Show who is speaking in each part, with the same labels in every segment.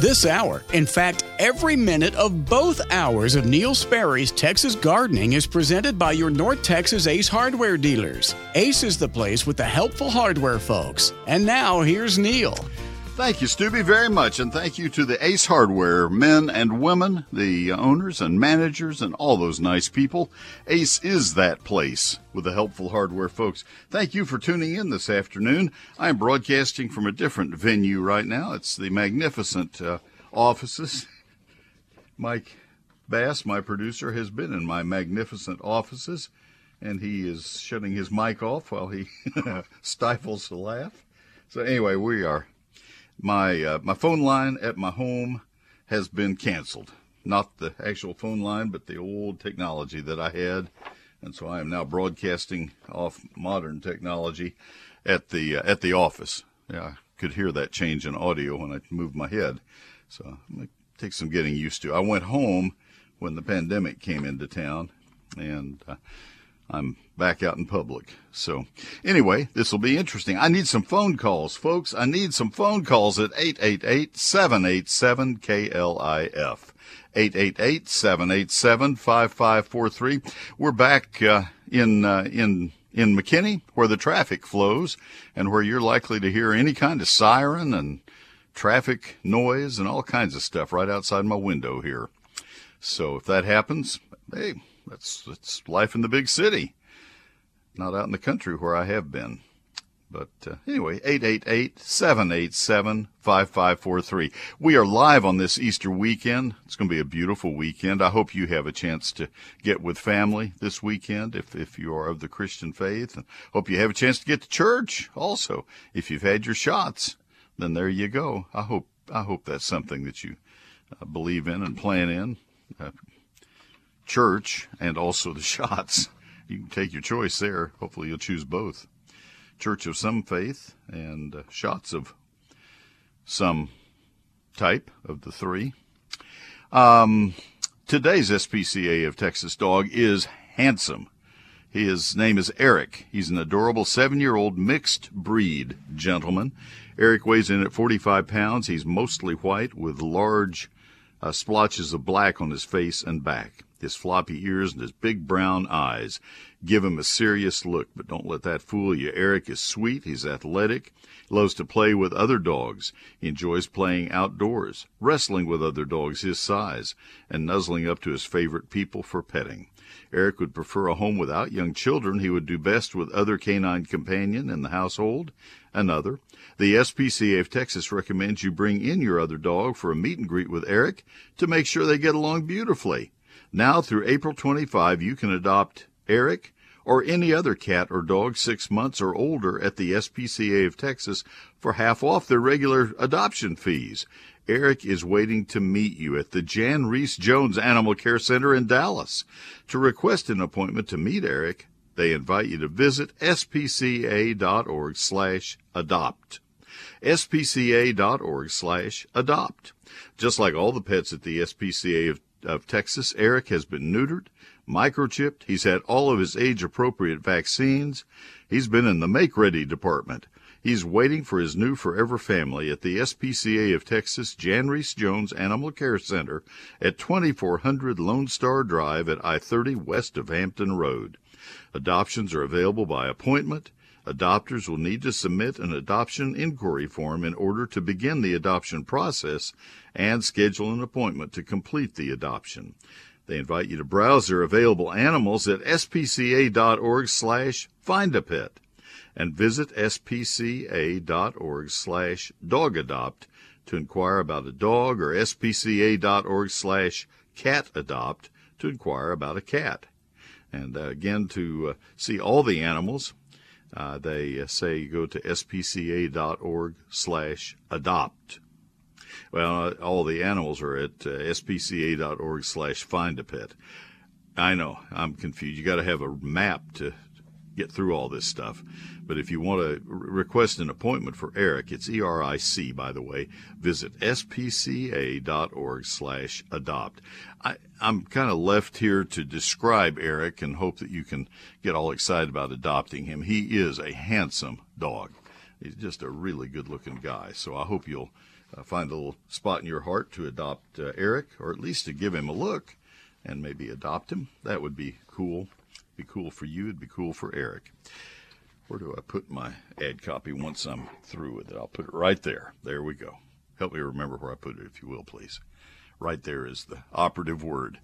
Speaker 1: This hour, in fact, every minute of both hours of Neil Sperry's Texas Gardening is presented by your North Texas Ace Hardware dealers. Ace is the place with the helpful hardware folks. And now, here's Neil.
Speaker 2: Thank you, Stubby, very much. And thank you to the Ace Hardware men and women, the owners and managers, and all those nice people. Ace is that place with the helpful hardware folks. Thank you for tuning in this afternoon. I am broadcasting from a different venue right now. It's the magnificent uh, offices. Mike Bass, my producer, has been in my magnificent offices, and he is shutting his mic off while he stifles a laugh. So, anyway, we are my uh, my phone line at my home has been canceled. Not the actual phone line, but the old technology that I had, and so I am now broadcasting off modern technology at the uh, at the office. Yeah, I could hear that change in audio when I moved my head, so it takes some getting used to. I went home when the pandemic came into town, and uh, I'm back out in public. So anyway, this will be interesting. I need some phone calls, folks. I need some phone calls at 888-787-KLIF. 888-787-5543. We're back uh, in uh, in in McKinney where the traffic flows and where you're likely to hear any kind of siren and traffic noise and all kinds of stuff right outside my window here. So if that happens, hey, that's that's life in the big city, not out in the country where I have been. But uh, anyway, 888-787-5543. We are live on this Easter weekend. It's going to be a beautiful weekend. I hope you have a chance to get with family this weekend if, if you are of the Christian faith. And hope you have a chance to get to church also. If you've had your shots, then there you go. I hope, I hope that's something that you uh, believe in and plan in. Uh, church and also the shots. You can take your choice there. Hopefully, you'll choose both. Church of some faith and uh, shots of some type of the three. Um, today's SPCA of Texas dog is handsome. His name is Eric. He's an adorable seven year old mixed breed gentleman. Eric weighs in at 45 pounds. He's mostly white with large uh, splotches of black on his face and back. His floppy ears and his big brown eyes give him a serious look, but don't let that fool you. Eric is sweet, he's athletic, loves to play with other dogs. He enjoys playing outdoors, wrestling with other dogs his size, and nuzzling up to his favorite people for petting. Eric would prefer a home without young children. He would do best with other canine companion in the household. Another. The SPCA of Texas recommends you bring in your other dog for a meet and greet with Eric to make sure they get along beautifully. Now through April 25, you can adopt Eric or any other cat or dog six months or older at the SPCA of Texas for half off their regular adoption fees. Eric is waiting to meet you at the Jan Rees-Jones Animal Care Center in Dallas. To request an appointment to meet Eric, they invite you to visit spca.org slash adopt. spca.org slash adopt. Just like all the pets at the SPCA of of Texas, Eric has been neutered, microchipped. He's had all of his age appropriate vaccines. He's been in the make ready department. He's waiting for his new forever family at the SPCA of Texas Jan Rees-Jones Animal Care Center at 2400 Lone Star Drive at I 30 west of Hampton Road. Adoptions are available by appointment. Adopters will need to submit an adoption inquiry form in order to begin the adoption process and schedule an appointment to complete the adoption. They invite you to browse their available animals at spca.org slash find a pet and visit spca.org slash dogadopt to inquire about a dog or spca.org slash cat adopt to inquire about a cat. And uh, again, to uh, see all the animals, uh, they say go to spca.org slash adopt. Well, all the animals are at uh, spca.org slash find a pet. I know, I'm confused. You got to have a map to get through all this stuff. But if you want to request an appointment for Eric, it's E-R-I-C, by the way, visit spca.org slash adopt. I'm kind of left here to describe Eric and hope that you can get all excited about adopting him. He is a handsome dog. He's just a really good looking guy. So I hope you'll uh, find a little spot in your heart to adopt uh, Eric, or at least to give him a look and maybe adopt him. That would be cool. Be cool for you. It'd be cool for Eric. Where do I put my ad copy once I'm through with it? I'll put it right there. There we go. Help me remember where I put it, if you will, please. Right there is the operative word.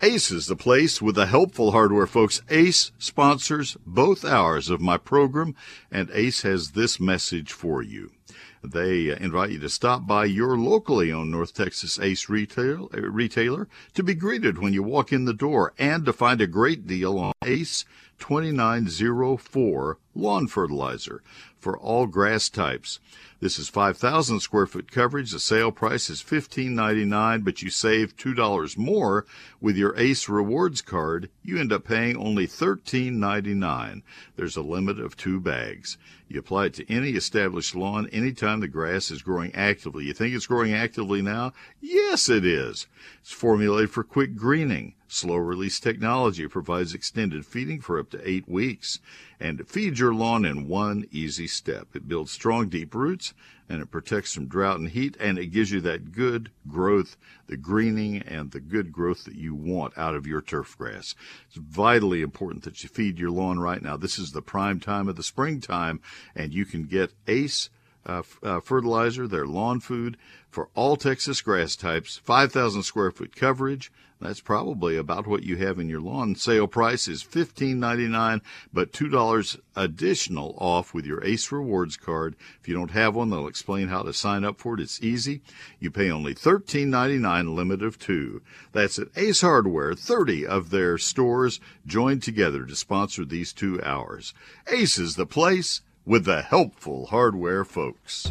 Speaker 2: Ace is the place with the helpful hardware, folks. Ace sponsors both hours of my program, and Ace has this message for you. They uh, invite you to stop by your locally owned North Texas Ace retail, uh, retailer to be greeted when you walk in the door and to find a great deal on Ace 2904 lawn fertilizer for all grass types. This is 5,000 square foot coverage. The sale price is $15.99, but you save $2 more with your ACE rewards card. You end up paying only $13.99. There's a limit of two bags. You apply it to any established lawn anytime the grass is growing actively. You think it's growing actively now? Yes, it is. It's formulated for quick greening. Slow release technology provides extended feeding for up to eight weeks and feeds your lawn in one easy step. It builds strong, deep roots and it protects from drought and heat and it gives you that good growth, the greening and the good growth that you want out of your turf grass. It's vitally important that you feed your lawn right now. This is the prime time of the springtime and you can get ACE uh, uh, fertilizer, their lawn food for all Texas grass types, 5,000 square foot coverage. That's probably about what you have in your lawn. Sale price is $15.99, but $2 additional off with your ACE Rewards card. If you don't have one, they'll explain how to sign up for it. It's easy. You pay only $13.99, limit of two. That's at Ace Hardware. 30 of their stores joined together to sponsor these two hours. Ace is the place with the helpful hardware folks.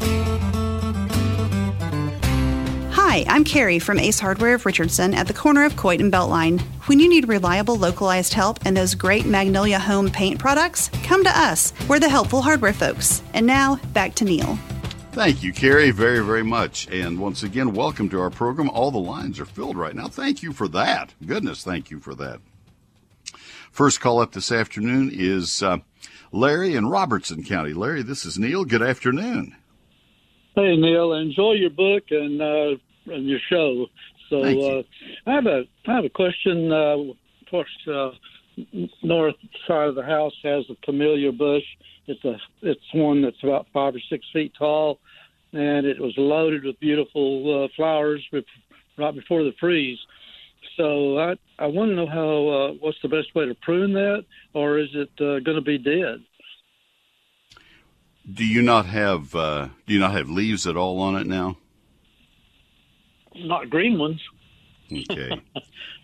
Speaker 3: Hi, I'm Carrie from Ace Hardware of Richardson at the corner of Coit and Beltline. When you need reliable, localized help and those great Magnolia Home paint products, come to us. We're the helpful hardware folks. And now, back to Neil.
Speaker 2: Thank you, Carrie, very, very much. And once again, welcome to our program. All the lines are filled right now. Thank you for that. Goodness, thank you for that. First call up this afternoon is uh, Larry in Robertson County. Larry, this is Neil. Good afternoon.
Speaker 4: Hey, Neil. Enjoy your book and uh, and your show. So uh, I have a I have a question. Uh, of course, uh, north side of the house has a camellia bush. It's a it's one that's about five or six feet tall, and it was loaded with beautiful uh, flowers right before the freeze. So I I want to know how uh, what's the best way to prune that, or is it uh, going to be dead?
Speaker 2: Do you not have uh, do you not have leaves at all on it now?
Speaker 4: not green ones.
Speaker 2: okay.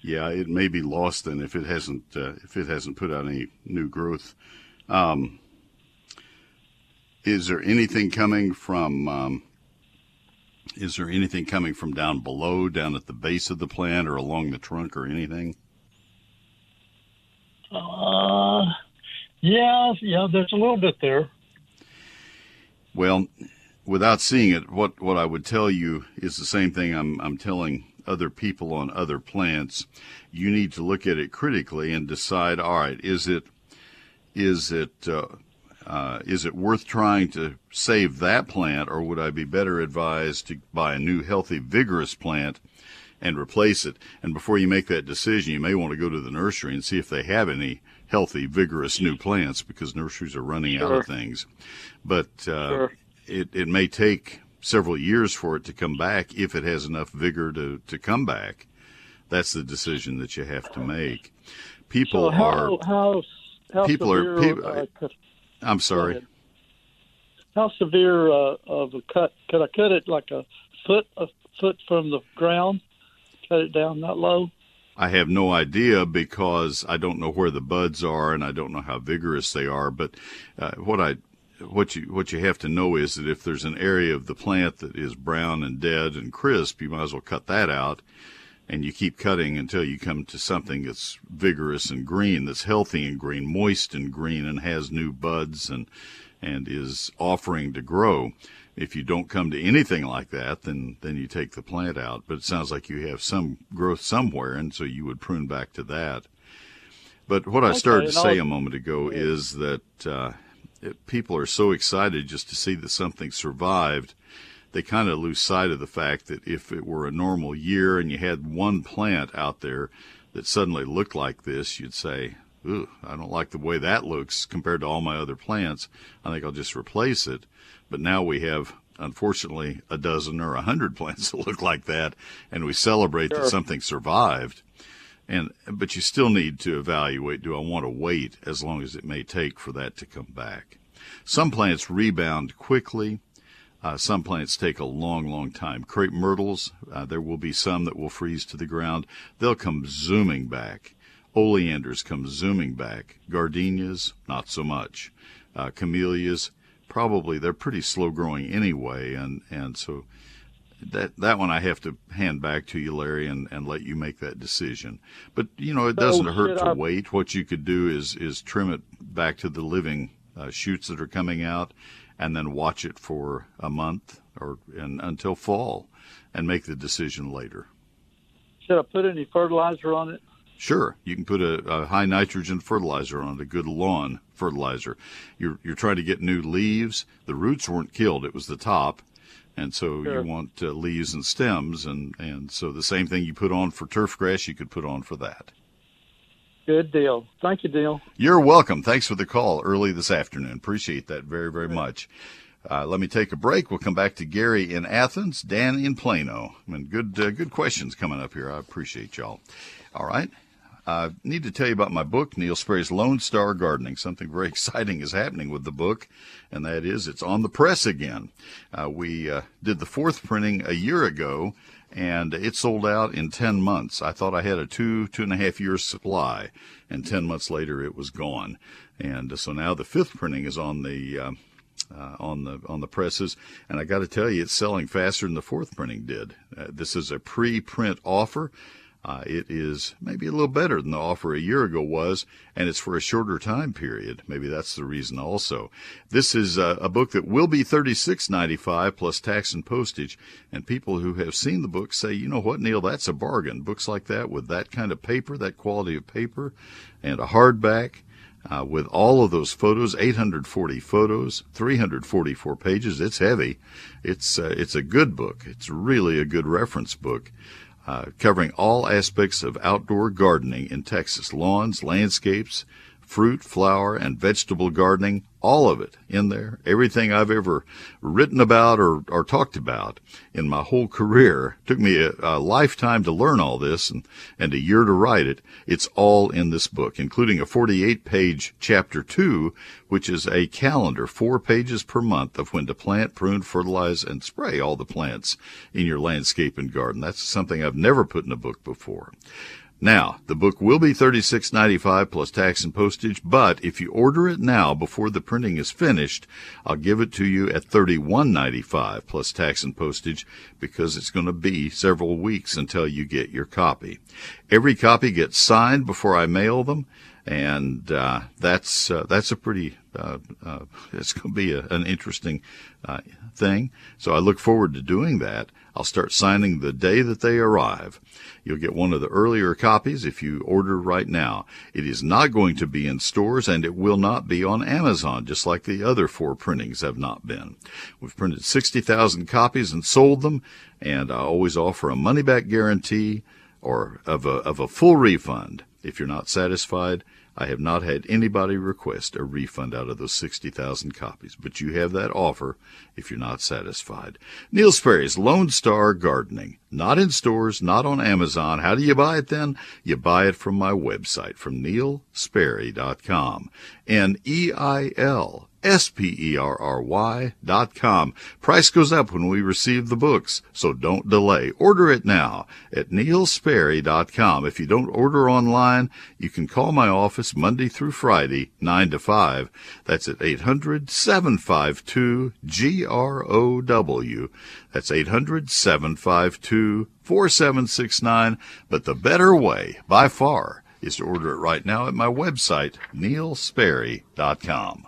Speaker 2: Yeah, it may be lost then if it hasn't uh, if it hasn't put out any new growth. Um, is there anything coming from? Um, is there anything coming from down below, down at the base of the plant, or along the trunk, or anything?
Speaker 4: Uh, yeah, yeah. There's a little bit there.
Speaker 2: Well, without seeing it, what, what I would tell you is the same thing I'm, I'm telling other people on other plants. You need to look at it critically and decide, all right, is it, is it, uh, uh, is it worth trying to save that plant, or would I be better advised to buy a new, healthy, vigorous plant and replace it? And before you make that decision, you may want to go to the nursery and see if they have any healthy, vigorous new plants because nurseries are running sure. out of things. But uh, sure it, it may take several years for it to come back if it has enough vigor to, to come back. That's the decision that you have to make. People
Speaker 4: so how,
Speaker 2: are
Speaker 4: how, how
Speaker 2: people are people.
Speaker 4: Uh,
Speaker 2: I'm sorry.
Speaker 4: How severe uh, of a cut? Could I cut it like a foot a foot from the ground? Cut it down that low?
Speaker 2: I have no idea because I don't know where the buds are and I don't know how vigorous they are. But uh, what I what you what you have to know is that if there's an area of the plant that is brown and dead and crisp, you might as well cut that out, and you keep cutting until you come to something that's vigorous and green, that's healthy and green, moist and green, and has new buds and and is offering to grow. If you don't come to anything like that, then then you take the plant out. But it sounds like you have some growth somewhere, and so you would prune back to that. But what I started to say a moment ago is that uh, it, people are so excited just to see that something survived. They kind of lose sight of the fact that if it were a normal year and you had one plant out there that suddenly looked like this, you'd say, Ooh, I don't like the way that looks compared to all my other plants. I think I'll just replace it. But now we have, unfortunately, a dozen or a hundred plants that look like that, and we celebrate sure. that something survived. And but you still need to evaluate: Do I want to wait as long as it may take for that to come back? Some plants rebound quickly. Uh, some plants take a long, long time. Crepe myrtles, uh, there will be some that will freeze to the ground. They'll come zooming back. Oleanders come zooming back. Gardenias, not so much. Uh, camellias, probably they're pretty slow growing anyway, and and so that that one I have to hand back to you, Larry, and, and let you make that decision. But you know, it doesn't hurt to wait. What you could do is is trim it back to the living uh, shoots that are coming out, and then watch it for a month or until fall, and make the decision later.
Speaker 4: Should I put any fertilizer on it?
Speaker 2: Sure, you can put a, a, high nitrogen fertilizer on it, a good lawn fertilizer. You're you're trying to get new leaves. The roots weren't killed; it was the top, and so sure. you want uh, leaves and stems, and and so the same thing you put on for turf grass, you could put on for that.
Speaker 4: Good deal. Thank you, Neil.
Speaker 2: You're welcome. Thanks for the call early this afternoon. Appreciate that very very much. Uh, let me take a break. We'll come back to Gary in Athens, Dan in Plano. I mean, good uh, good questions coming up here. I appreciate y'all. All right. I need to tell you about my book, Neil Sperry's Lone Star Gardening. Something very exciting is happening with the book, and that is it's on the press again. Uh, we uh, did the fourth printing a year ago, and it sold out in 10 months. I thought I had a two, two and a half years supply, and 10 months later it was gone. And so now the fifth printing is on the uh, uh, on the on the presses, and I got to tell you, it's selling faster than the fourth printing did. Uh, this is a pre-print offer. Uh, it is maybe a little better than the offer a year ago was, and it's for a shorter time period. Maybe that's the reason also. This is a, a book that will be $36.95 plus tax and postage, and people who have seen the book say, you know what, Neil, that's a bargain. Books like that with that kind of paper, that quality of paper, and a hardback. Uh, with all of those photos, 840 photos, 344 pages. It's heavy. It's uh, it's a good book. It's really a good reference book uh, covering all aspects of outdoor gardening in Texas lawns, landscapes, fruit, flower, and vegetable gardening, all of it in there. Everything I've ever written about or, or talked about in my whole career. Took me a, a, lifetime to learn all this and, and a year to write it. It's all in this book, including a 48 page chapter two, which is a calendar, four pages per month of when to plant, prune, fertilize, and spray all the plants in your landscape and garden. That's something I've never put in a book before. Now, the book will be $36.95 plus tax and postage, but if you order it now before the printing is finished, I'll give it to you at $31.95 plus tax and postage because it's going to be several weeks until you get your copy. Every copy gets signed before I mail them, and uh, that's uh, that's a pretty uh, uh it's going to be a, an interesting uh, thing. So I look forward to doing that. I'll start signing the day that they arrive. You'll get one of the earlier copies if you order right now. It is not going to be in stores and it will not be on Amazon, just like the other four printings have not been. We've printed 60,000 copies and sold them, and I always offer a money back guarantee or of a, of a full refund. If you're not satisfied, I have not had anybody request a refund out of those 60,000 copies, but you have that offer if you're not satisfied. Neil Sperry's Lone Star Gardening. Not in stores, not on Amazon. How do you buy it then? You buy it from my website, from neilsperry.com. N-E-I-L S-P-E-R-R-Y dot com. Price goes up when we receive the books, so don't delay. Order it now at dot com. If you don't order online, you can call my office Monday through Friday, 9 to 5. That's at 800-752-GROW. That's 800-752-4769. But the better way, by far, is to order it right now at my website, neilsperry.com.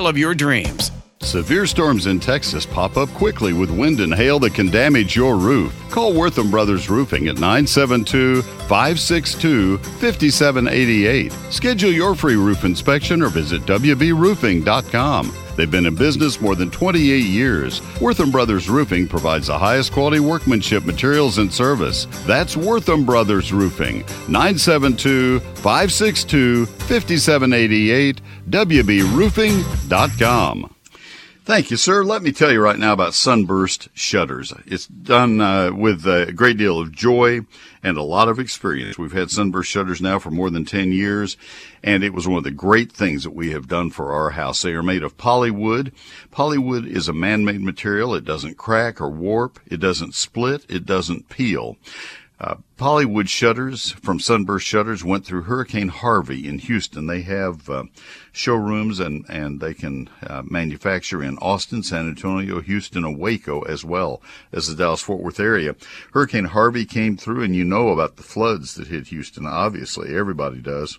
Speaker 1: of your dreams.
Speaker 2: Severe storms in Texas pop up quickly with wind and hail that can damage your roof. Call Wortham Brothers Roofing at 972 562 5788. Schedule your free roof inspection or visit WBRoofing.com. They've been in business more than 28 years. Wortham Brothers Roofing provides the highest quality workmanship, materials, and service. That's Wortham Brothers Roofing. 972 562 5788. WBRoofing.com. Thank you, sir. Let me tell you right now about Sunburst Shutters. It's done uh, with a great deal of joy and a lot of experience. We've had Sunburst Shutters now for more than 10 years, and it was one of the great things that we have done for our house. They are made of polywood. Polywood is a man-made material. It doesn't crack or warp. It doesn't split. It doesn't peel. Uh, Polywood shutters from Sunburst Shutters went through Hurricane Harvey in Houston. They have uh, showrooms and, and they can uh, manufacture in Austin, San Antonio, Houston, and Waco as well as the Dallas Fort Worth area. Hurricane Harvey came through, and you know about the floods that hit Houston. Obviously, everybody does.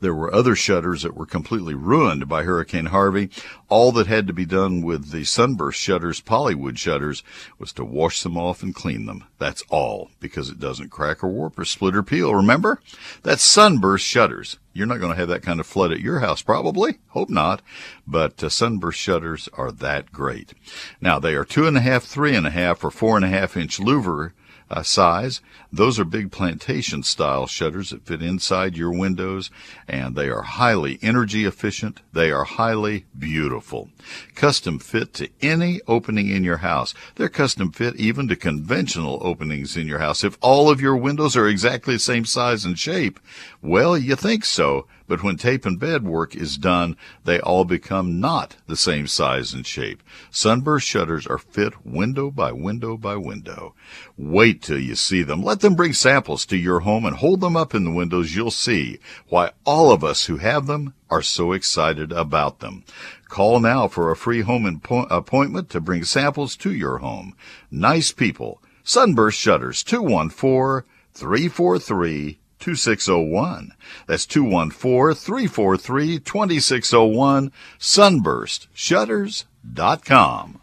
Speaker 2: There were other shutters that were completely ruined by Hurricane Harvey. All that had to be done with the sunburst shutters, polywood shutters, was to wash them off and clean them. That's all, because it doesn't crack or warp or split or peel. Remember? That's sunburst shutters. You're not going to have that kind of flood at your house, probably. Hope not. But uh, sunburst shutters are that great. Now, they are two and a half, three and a half, or four and a half inch louver uh, size. Those are big plantation style shutters that fit inside your windows and they are highly energy efficient. They are highly beautiful. Custom fit to any opening in your house. They're custom fit even to conventional openings in your house. If all of your windows are exactly the same size and shape, well, you think so, but when tape and bed work is done, they all become not the same size and shape. Sunburst shutters are fit window by window by window. Wait till you see them. Let them bring samples to your home and hold them up in the windows. You'll see why all of us who have them are so excited about them. Call now for a free home appointment to bring samples to your home. Nice people. Sunburst Shutters 214 343 2601. That's 214-343-2601, sunburstshutters.com.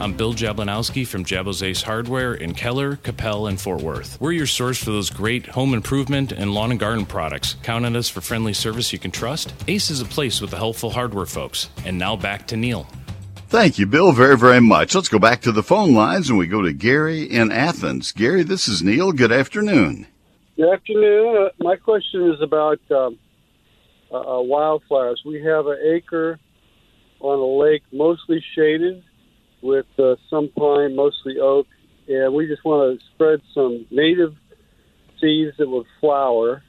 Speaker 5: I'm Bill Jablonowski from Jabo's Ace Hardware in Keller, Coppell, and Fort Worth. We're your source for those great home improvement and lawn and garden products. Count on us for friendly service you can trust. Ace is a place with the helpful hardware folks. And now back to Neil.
Speaker 2: Thank you, Bill, very, very much. Let's go back to the phone lines and we go to Gary in Athens. Gary, this is Neil. Good afternoon.
Speaker 6: Good afternoon. Uh, my question is about um, uh, uh, wildflowers. We have an acre on a lake, mostly shaded, with uh, some pine, mostly oak, and we just want to spread some native seeds that would flower.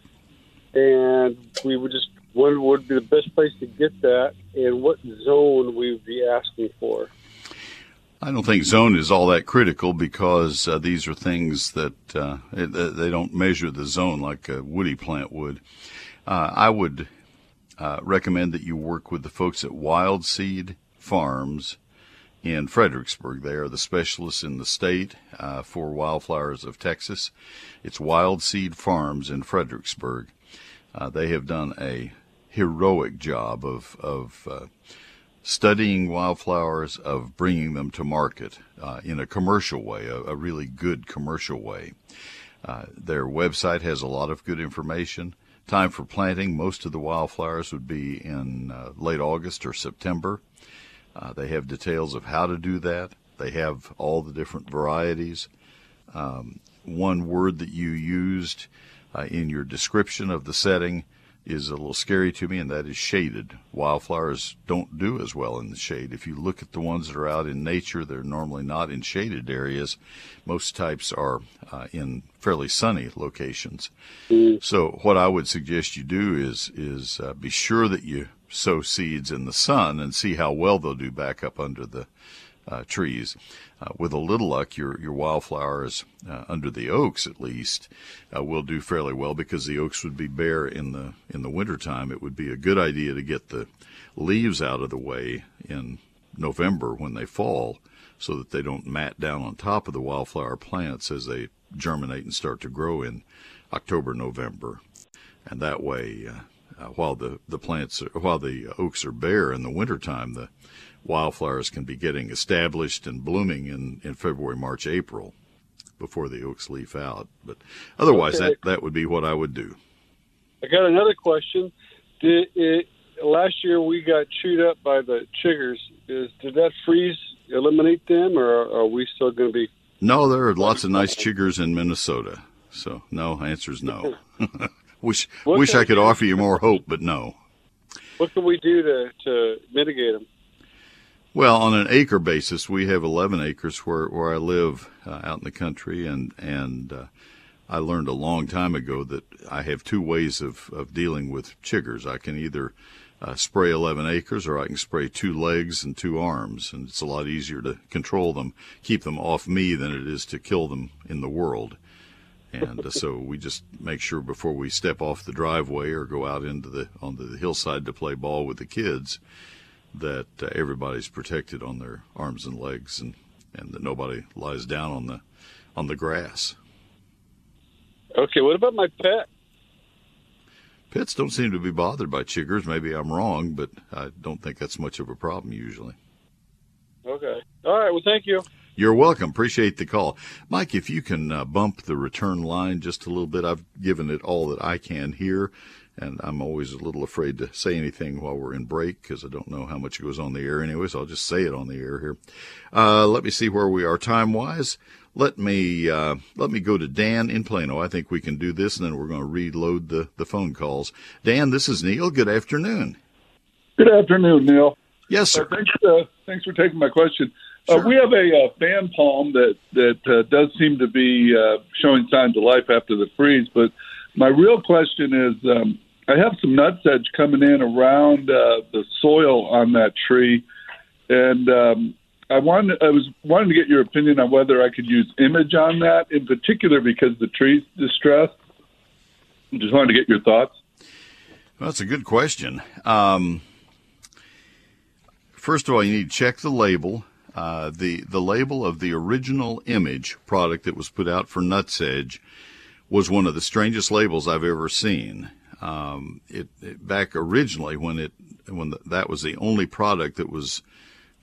Speaker 6: And we would just when would be the best place to get that, and what zone we would be asking for?
Speaker 2: I don't think zone is all that critical because uh, these are things that uh, they don't measure the zone like a woody plant would. Uh, I would uh, recommend that you work with the folks at Wildseed Farms in Fredericksburg. They are the specialists in the state uh, for wildflowers of Texas. It's Wildseed Farms in Fredericksburg. Uh, they have done a heroic job of of uh, studying wildflowers, of bringing them to market uh, in a commercial way, a, a really good commercial way. Uh, their website has a lot of good information. time for planting most of the wildflowers would be in uh, late August or September. Uh, they have details of how to do that. They have all the different varieties. Um, one word that you used uh, in your description of the setting is a little scary to me, and that is shaded. Wildflowers don't do as well in the shade. If you look at the ones that are out in nature, they're normally not in shaded areas. Most types are uh, in fairly sunny locations. Mm. So, what I would suggest you do is is uh, be sure that you sow seeds in the sun and see how well they'll do back up under the uh, trees. Uh, with a little luck, your your wildflowers uh, under the oaks, at least, uh, will do fairly well because the oaks would be bare in the in the wintertime. It would be a good idea to get the leaves out of the way in November when they fall, so that they don't mat down on top of the wildflower plants as they germinate and start to grow in October, November, and that way. Uh, uh, while the, the plants are, while the oaks are bare in the wintertime, the wildflowers can be getting established and blooming in, in February, March, April before the oaks leaf out. But otherwise, okay. that, that would be what I would do.
Speaker 6: I got another question. Did it, last year we got chewed up by the chiggers. Is did that freeze eliminate them, or are we still going to be?
Speaker 2: No, there are lots of nice chiggers in Minnesota. So no, answer is no. wish wish I could offer you more hope, but no.
Speaker 6: What can we do to to mitigate them?
Speaker 2: Well, on an acre basis, we have 11 acres where, where I live uh, out in the country, and and uh, I learned a long time ago that I have two ways of, of dealing with chiggers. I can either uh, spray 11 acres, or I can spray two legs and two arms, and it's a lot easier to control them, keep them off me than it is to kill them in the world. And uh, so we just make sure before we step off the driveway or go out into the onto the hillside to play ball with the kids that uh, everybody's protected on their arms and legs and, and that nobody lies down on the on the grass.
Speaker 6: Okay, what about my pet?
Speaker 2: Pets don't seem to be bothered by chiggers. Maybe I'm wrong, but I don't think that's much of a problem usually.
Speaker 6: Okay. All right. Well, thank you.
Speaker 2: You're welcome. Appreciate the call. Mike, if you can uh, bump the return line just a little bit, I've given it all that I can here and I'm always a little afraid to say anything while we're in break because I don't know how much goes on the air anyways. I'll just say it on the air here. Uh, let me see where we are time wise. Let me uh, let me go to Dan in Plano. I think we can do this, and then we're going to reload the the phone calls. Dan, this is Neil. Good afternoon.
Speaker 7: Good afternoon, Neil.
Speaker 2: Yes, sir.
Speaker 7: Uh, thanks, uh, thanks for taking my question. Uh, sure. we have a uh, fan palm that that does seem to be showing signs of life after the freeze, but my real question is um, I have some nutsedge coming in around uh, the soil on that tree, and um, I wanted I was wanting to get your opinion on whether I could use image on that, in particular because the tree's distressed. I just wanted to get your thoughts.
Speaker 2: Well, that's a good question. Um, first of all, you need to check the label. Uh, the the label of the original image product that was put out for Nutsedge was one of the strangest labels I've ever seen. Um, it, it, back originally when it when the, that was the only product that was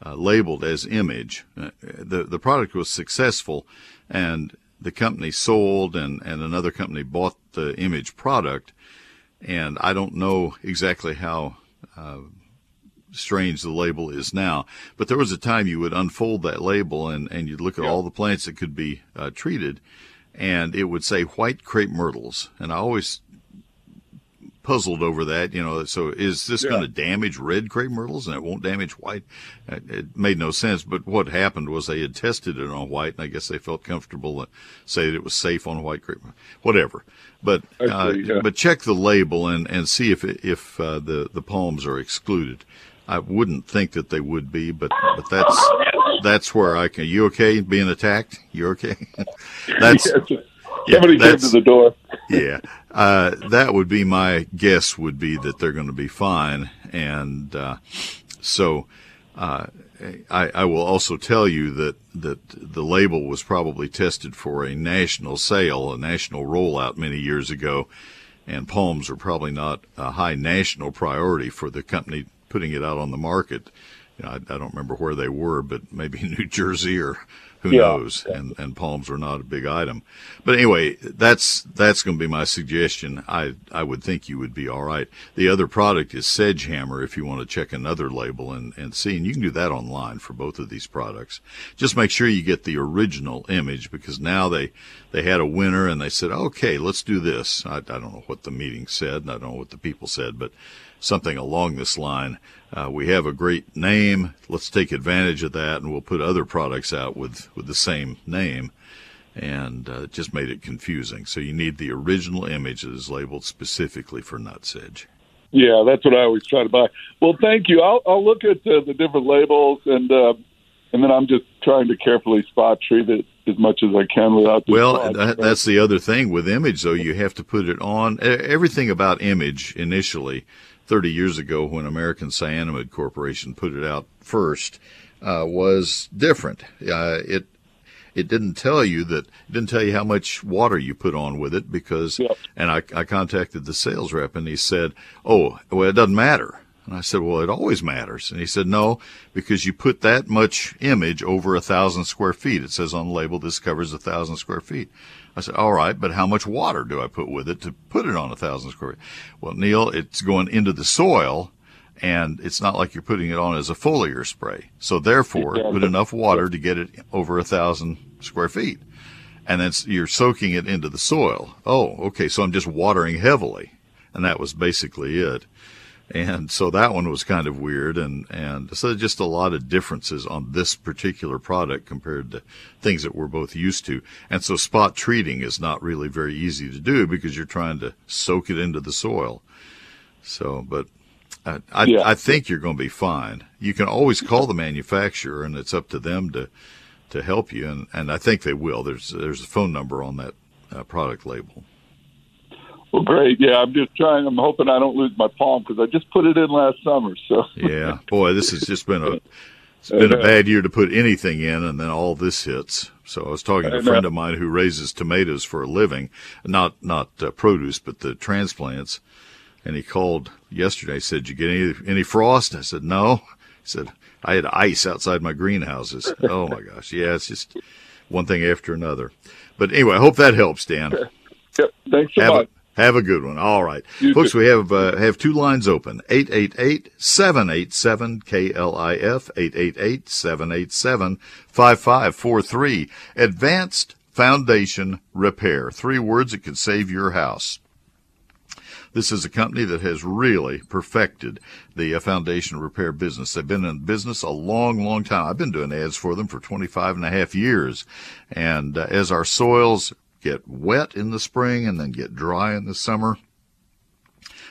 Speaker 2: uh, labeled as image, uh, the the product was successful, and the company sold, and and another company bought the image product, and I don't know exactly how. Uh, strange the label is now. But there was a time you would unfold that label and, and you'd look at yeah. all the plants that could be uh, treated, and it would say white crepe myrtles. And I always puzzled over that. You know, so is this yeah. going to damage red crepe myrtles and it won't damage white? It made no sense. But what happened was they had tested it on white, and I guess they felt comfortable to say that it was safe on white crepe, whatever. But uh, yeah. but check the label and, and see if if uh, the the palms are excluded. I wouldn't think that they would be, but but that's that's where I can. You okay? Being attacked? You okay? that's.
Speaker 7: Somebody yeah, came to the door.
Speaker 2: yeah, uh, that would be my guess. Would be that they're going to be fine, and uh, so uh, I, I, will also tell you that that the label was probably tested for a national sale, a national rollout many years ago, and palms are probably not a high national priority for the company putting it out on the market. You know, I, I don't remember where they were, but maybe New Jersey or who yeah. knows? And and palms are not a big item. But anyway, that's that's going to be my suggestion. I I would think you would be all right. The other product is Sedgehammer. If you want to check another label and and see, and you can do that online for both of these products. Just make sure you get the original image because now they they had a winner and they said, okay, let's do this. I, I don't know what the meeting said, and I don't know what the people said, but something along this line. Uh, we have a great name. Let's take advantage of that, and we'll put other products out with, with the same name. And uh, it just made it confusing. So you need the original image that is labeled specifically for nutsedge.
Speaker 7: Yeah, that's what I always try to buy. Well, thank you. I'll, I'll look at uh, the different labels, and uh, and then I'm just trying to carefully spot treat it as much as I can without.
Speaker 2: well, that, that's the other thing with image, though. You have to put it on everything about image initially 30 years ago when American Cyanamid Corporation put it out first uh, was different. Uh, it it didn't tell you that didn't tell you how much water you put on with it because yep. and I, I contacted the sales rep and he said, "Oh, well, it doesn't matter." And I said, "Well, it always matters." And he said, "No, because you put that much image over a thousand square feet. It says on the label this covers a thousand square feet." I said, all right, but how much water do I put with it to put it on a thousand square feet? Well, Neil, it's going into the soil and it's not like you're putting it on as a foliar spray. So therefore, put enough water to get it over a thousand square feet. And then you're soaking it into the soil. Oh, okay. So I'm just watering heavily. And that was basically it. And so that one was kind of weird. And, and so just a lot of differences on this particular product compared to things that we're both used to. And so spot treating is not really very easy to do because you're trying to soak it into the soil. So, but I, I, yeah. I think you're going to be fine. You can always call the manufacturer and it's up to them to, to help you. And, and I think they will. There's, there's a phone number on that uh, product label.
Speaker 7: Well, great. Yeah, I'm just trying. I'm hoping I don't lose my palm because I just put it in last summer. So
Speaker 2: yeah, boy, this has just been a it's been a bad year to put anything in, and then all this hits. So I was talking to a friend of mine who raises tomatoes for a living, not not uh, produce, but the transplants. And he called yesterday. Said, "You get any any frost?" I said, "No." He said, "I had ice outside my greenhouses." oh my gosh, yeah, it's just one thing after another. But anyway, I hope that helps, Dan.
Speaker 7: Yep. Thanks so Have much.
Speaker 2: Have a good one. All right. You Folks, too. we have uh, have two lines open. 888-787-KLIF, 888-787-5543. Advanced Foundation Repair. Three words that could save your house. This is a company that has really perfected the uh, foundation repair business. They've been in business a long, long time. I've been doing ads for them for 25 and a half years. And uh, as our soils get wet in the spring and then get dry in the summer,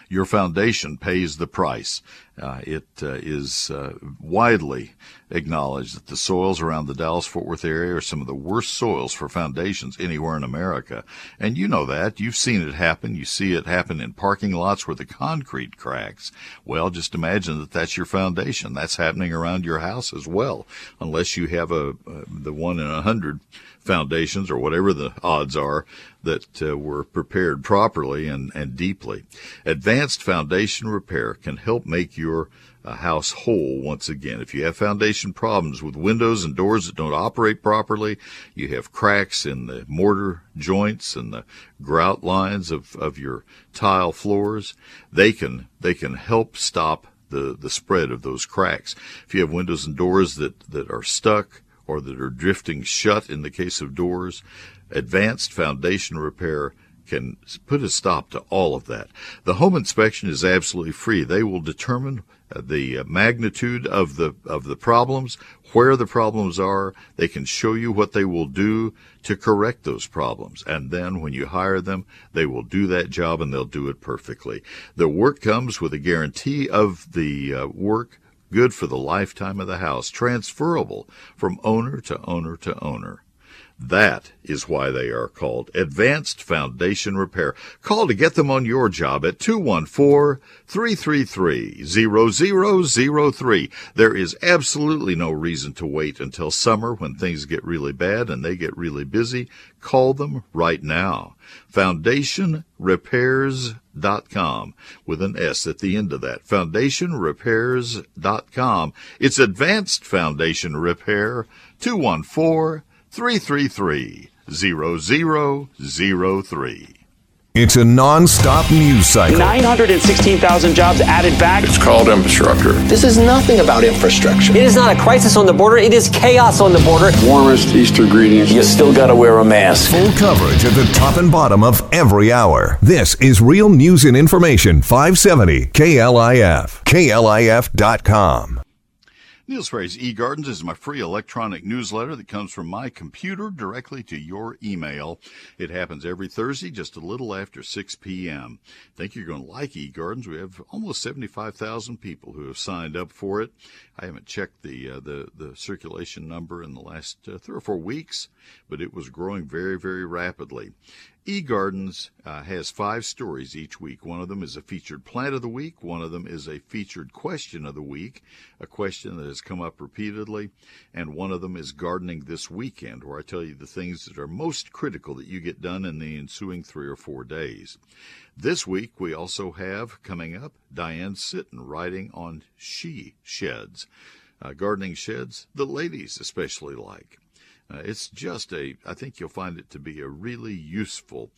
Speaker 2: your foundation pays the price. Uh, it uh, is uh, widely acknowledged that the soils around the Dallas Fort Worth area are some of the worst soils for foundations anywhere in America. And you know that. You've seen it happen. You see it happen in parking lots where the concrete cracks. Well, just imagine that that's your foundation. That's happening around your house as well, unless you have a, the one in a hundred foundations or whatever the odds are that uh, were prepared properly and, and deeply. Advanced foundation repair can help make your uh, house whole once again. If you have foundation problems with windows and doors that don't operate properly, you have cracks in the mortar joints and the grout lines of, of your tile floors, they can, they can help stop the, the spread of those cracks. If you have windows and doors that, that are stuck, or that are drifting shut in the case of doors. Advanced foundation repair can put a stop to all of that. The home inspection is absolutely free. They will determine uh, the uh, magnitude of the of the problems, where the problems are. They can show you what they will do to correct those problems. And then when you hire them, they will do that job and they'll do it perfectly. The work comes with a guarantee of the uh, work good for the lifetime of the house, transferable from owner to owner to owner. That is why they are called Advanced Foundation Repair. Call to get them on your job at 214-333-0003. There is absolutely no reason to wait until summer when things get really bad and they get really busy. Call them right now. FoundationRepairs.com with an S at the end of that. FoundationRepairs.com. It's Advanced Foundation Repair 214 333 0003.
Speaker 8: It's a non-stop news cycle.
Speaker 9: 916,000 jobs added back.
Speaker 10: It's called infrastructure.
Speaker 11: This is nothing about infrastructure.
Speaker 12: It is not a crisis on the border. It is chaos on the border.
Speaker 10: Warmest Easter greetings.
Speaker 11: You still got to wear a mask.
Speaker 8: Full coverage at the top and bottom of every hour. This is Real News and Information 570 KLIF. KLIF.com.
Speaker 2: Neil Sperry's eGardens is my free electronic newsletter that comes from my computer directly to your email. It happens every Thursday, just a little after 6 p.m. Think you're going to like eGardens? We have almost 75,000 people who have signed up for it. I haven't checked the uh, the the circulation number in the last uh, three or four weeks, but it was growing very very rapidly. eGardens uh, has five stories each week. One of them is a featured plant of the week. One of them is a featured question of the week, a question that has come up repeatedly, and one of them is gardening this weekend, where I tell you the things that are most critical that you get done in the ensuing three or four days. This week, we also have coming up Diane Sitten writing on she sheds, uh, gardening sheds the ladies especially like. Uh, it's just a, I think you'll find it to be a really useful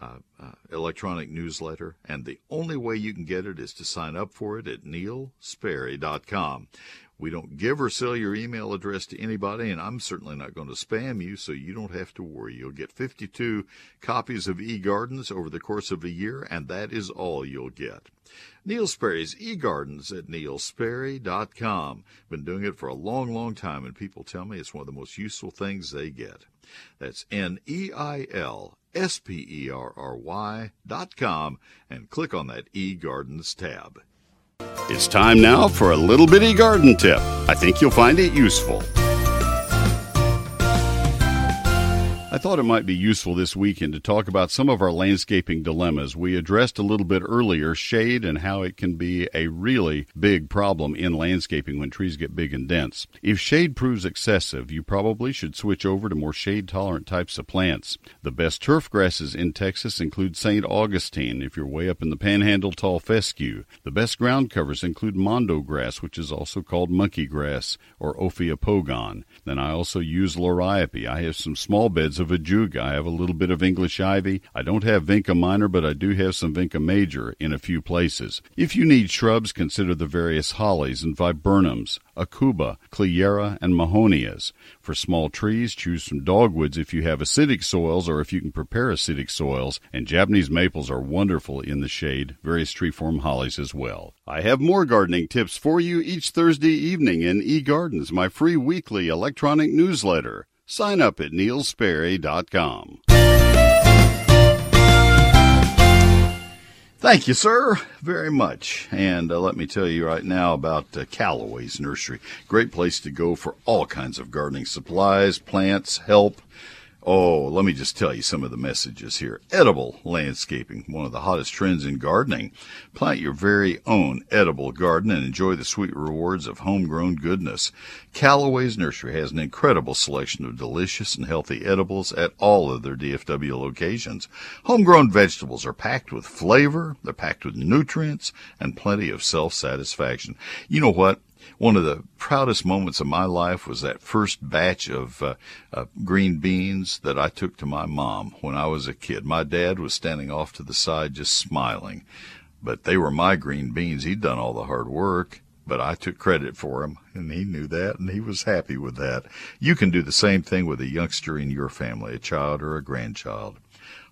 Speaker 2: uh, uh, electronic newsletter, and the only way you can get it is to sign up for it at neilsperry.com. We don't give or sell your email address to anybody, and I'm certainly not going to spam you, so you don't have to worry. You'll get 52 copies of eGardens over the course of a year, and that is all you'll get. Neil Sperry's eGardens at neilsperry.com. Been doing it for a long, long time, and people tell me it's one of the most useful things they get. That's N E I L S P E R R Y dot com, and click on that eGardens tab. It's time now for a little bitty garden tip. I think you'll find it useful. I thought it might be useful this weekend to talk about some of our landscaping dilemmas. We addressed a little bit earlier shade and how it can be a really big problem in landscaping when trees get big and dense. If shade proves excessive, you probably should switch over to more shade tolerant types of plants. The best turf grasses in Texas include St. Augustine if you're way up in the panhandle, tall fescue. The best ground covers include mondo grass, which is also called monkey grass or Ophiopogon. Then I also use liriope. I have some small beds of ajuga. I have a little bit of English ivy. I don't have vinca minor, but I do have some vinca major in a few places. If you need shrubs, consider the various hollies and viburnums, aucuba, cleyera, and mahonias. For small trees, choose some dogwoods if you have acidic soils or if you can prepare acidic soils, and Japanese maples are wonderful in the shade, various tree-form hollies as well. I have more gardening tips for you each Thursday evening in eGardens, my free weekly electronic newsletter. Sign up at neilsperry.com. Thank you, sir, very much. And uh, let me tell you right now about uh, Callaway's Nursery. Great place to go for all kinds of gardening supplies, plants, help. Oh, let me just tell you some of the messages here. Edible landscaping, one of the hottest trends in gardening. Plant your very own edible garden and enjoy the sweet rewards of homegrown goodness. Callaway's Nursery has an incredible selection of delicious and healthy edibles at all of their DFW locations. Homegrown vegetables are packed with flavor, they're packed with nutrients, and plenty of self-satisfaction. You know what? One of the proudest moments of my life was that first batch of uh, uh, green beans that I took to my mom when I was a kid. My dad was standing off to the side just smiling, but they were my green beans. He'd done all the hard work, but I took credit for him, and he knew that, and he was happy with that. You can do the same thing with a youngster in your family, a child or a grandchild.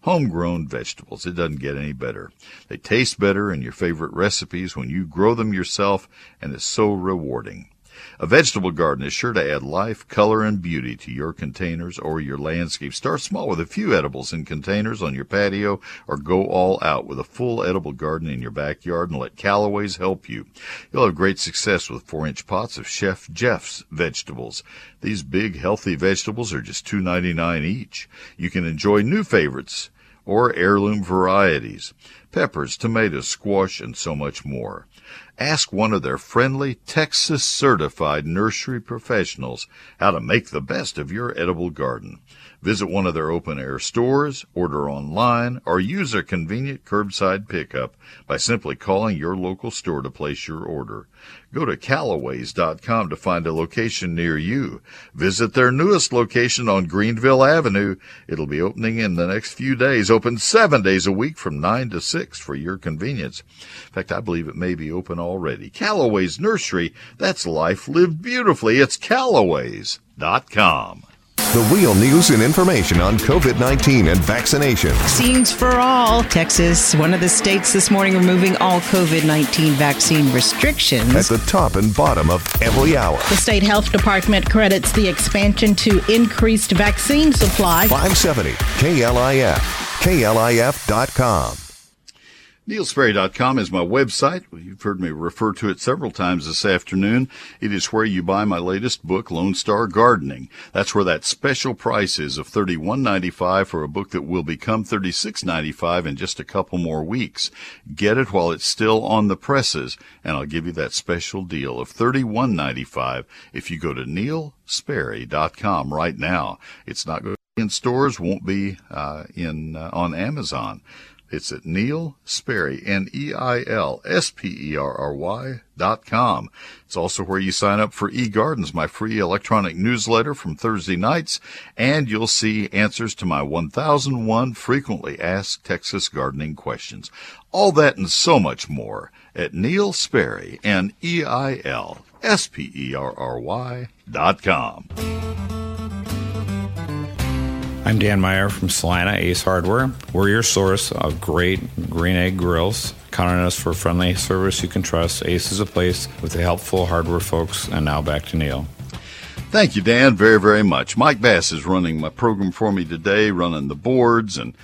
Speaker 2: Homegrown vegetables. It doesn't get any better. They taste better in your favorite recipes when you grow them yourself, and it's so rewarding. A vegetable garden is sure to add life, color, and beauty to your containers or your landscape. Start small with a few edibles in containers on your patio or go all out with a full edible garden in your backyard and let Callaway's help you. You'll have great success with four inch pots of Chef Jeff's vegetables. These big, healthy vegetables are just $2.99 each. You can enjoy new favorites or heirloom varieties peppers, tomatoes, squash, and so much more. Ask one of their friendly, Texas certified nursery professionals how to make the best of your edible garden. Visit one of their open air stores, order online, or use their convenient curbside pickup by simply calling your local store to place your order. Go to Callaways.com to find a location near you. Visit their newest location on Greenville Avenue. It'll be opening in the next few days, open seven days a week from 9 to 6 for your convenience. In fact, I believe it may be open already. Callaway's Nursery, that's life lived beautifully. It's Callaways.com.
Speaker 8: The real news and information on COVID 19 and vaccination.
Speaker 13: Vaccines for all. Texas, one of the states this morning removing all COVID 19 vaccine restrictions.
Speaker 8: At the top and bottom of every hour.
Speaker 14: The state health department credits the expansion to increased vaccine supply.
Speaker 8: 570 KLIF. KLIF.com.
Speaker 2: NeilSperry.com is my website. You've heard me refer to it several times this afternoon. It is where you buy my latest book, Lone Star Gardening. That's where that special price is of $31.95 for a book that will become $36.95 in just a couple more weeks. Get it while it's still on the presses, and I'll give you that special deal of $31.95 if you go to NeilSperry.com right now. It's not going in stores, won't be uh, in uh, on Amazon. It's at Neil Sperry, N-E-I-L-S-P-E-R-R-Y dot com. It's also where you sign up for eGardens, my free electronic newsletter from Thursday nights, and you'll see answers to my 1001 frequently asked Texas gardening questions. All that and so much more at Neil Sperry, N-E-I-L-S-P-E-R-R-Y dot com.
Speaker 15: I'm Dan Meyer from Salina Ace Hardware. We're your source of great green egg grills. Count on us for friendly service you can trust. Ace is a place with the helpful hardware folks. And now back to Neil.
Speaker 2: Thank you, Dan, very, very much. Mike Bass is running my program for me today, running the boards and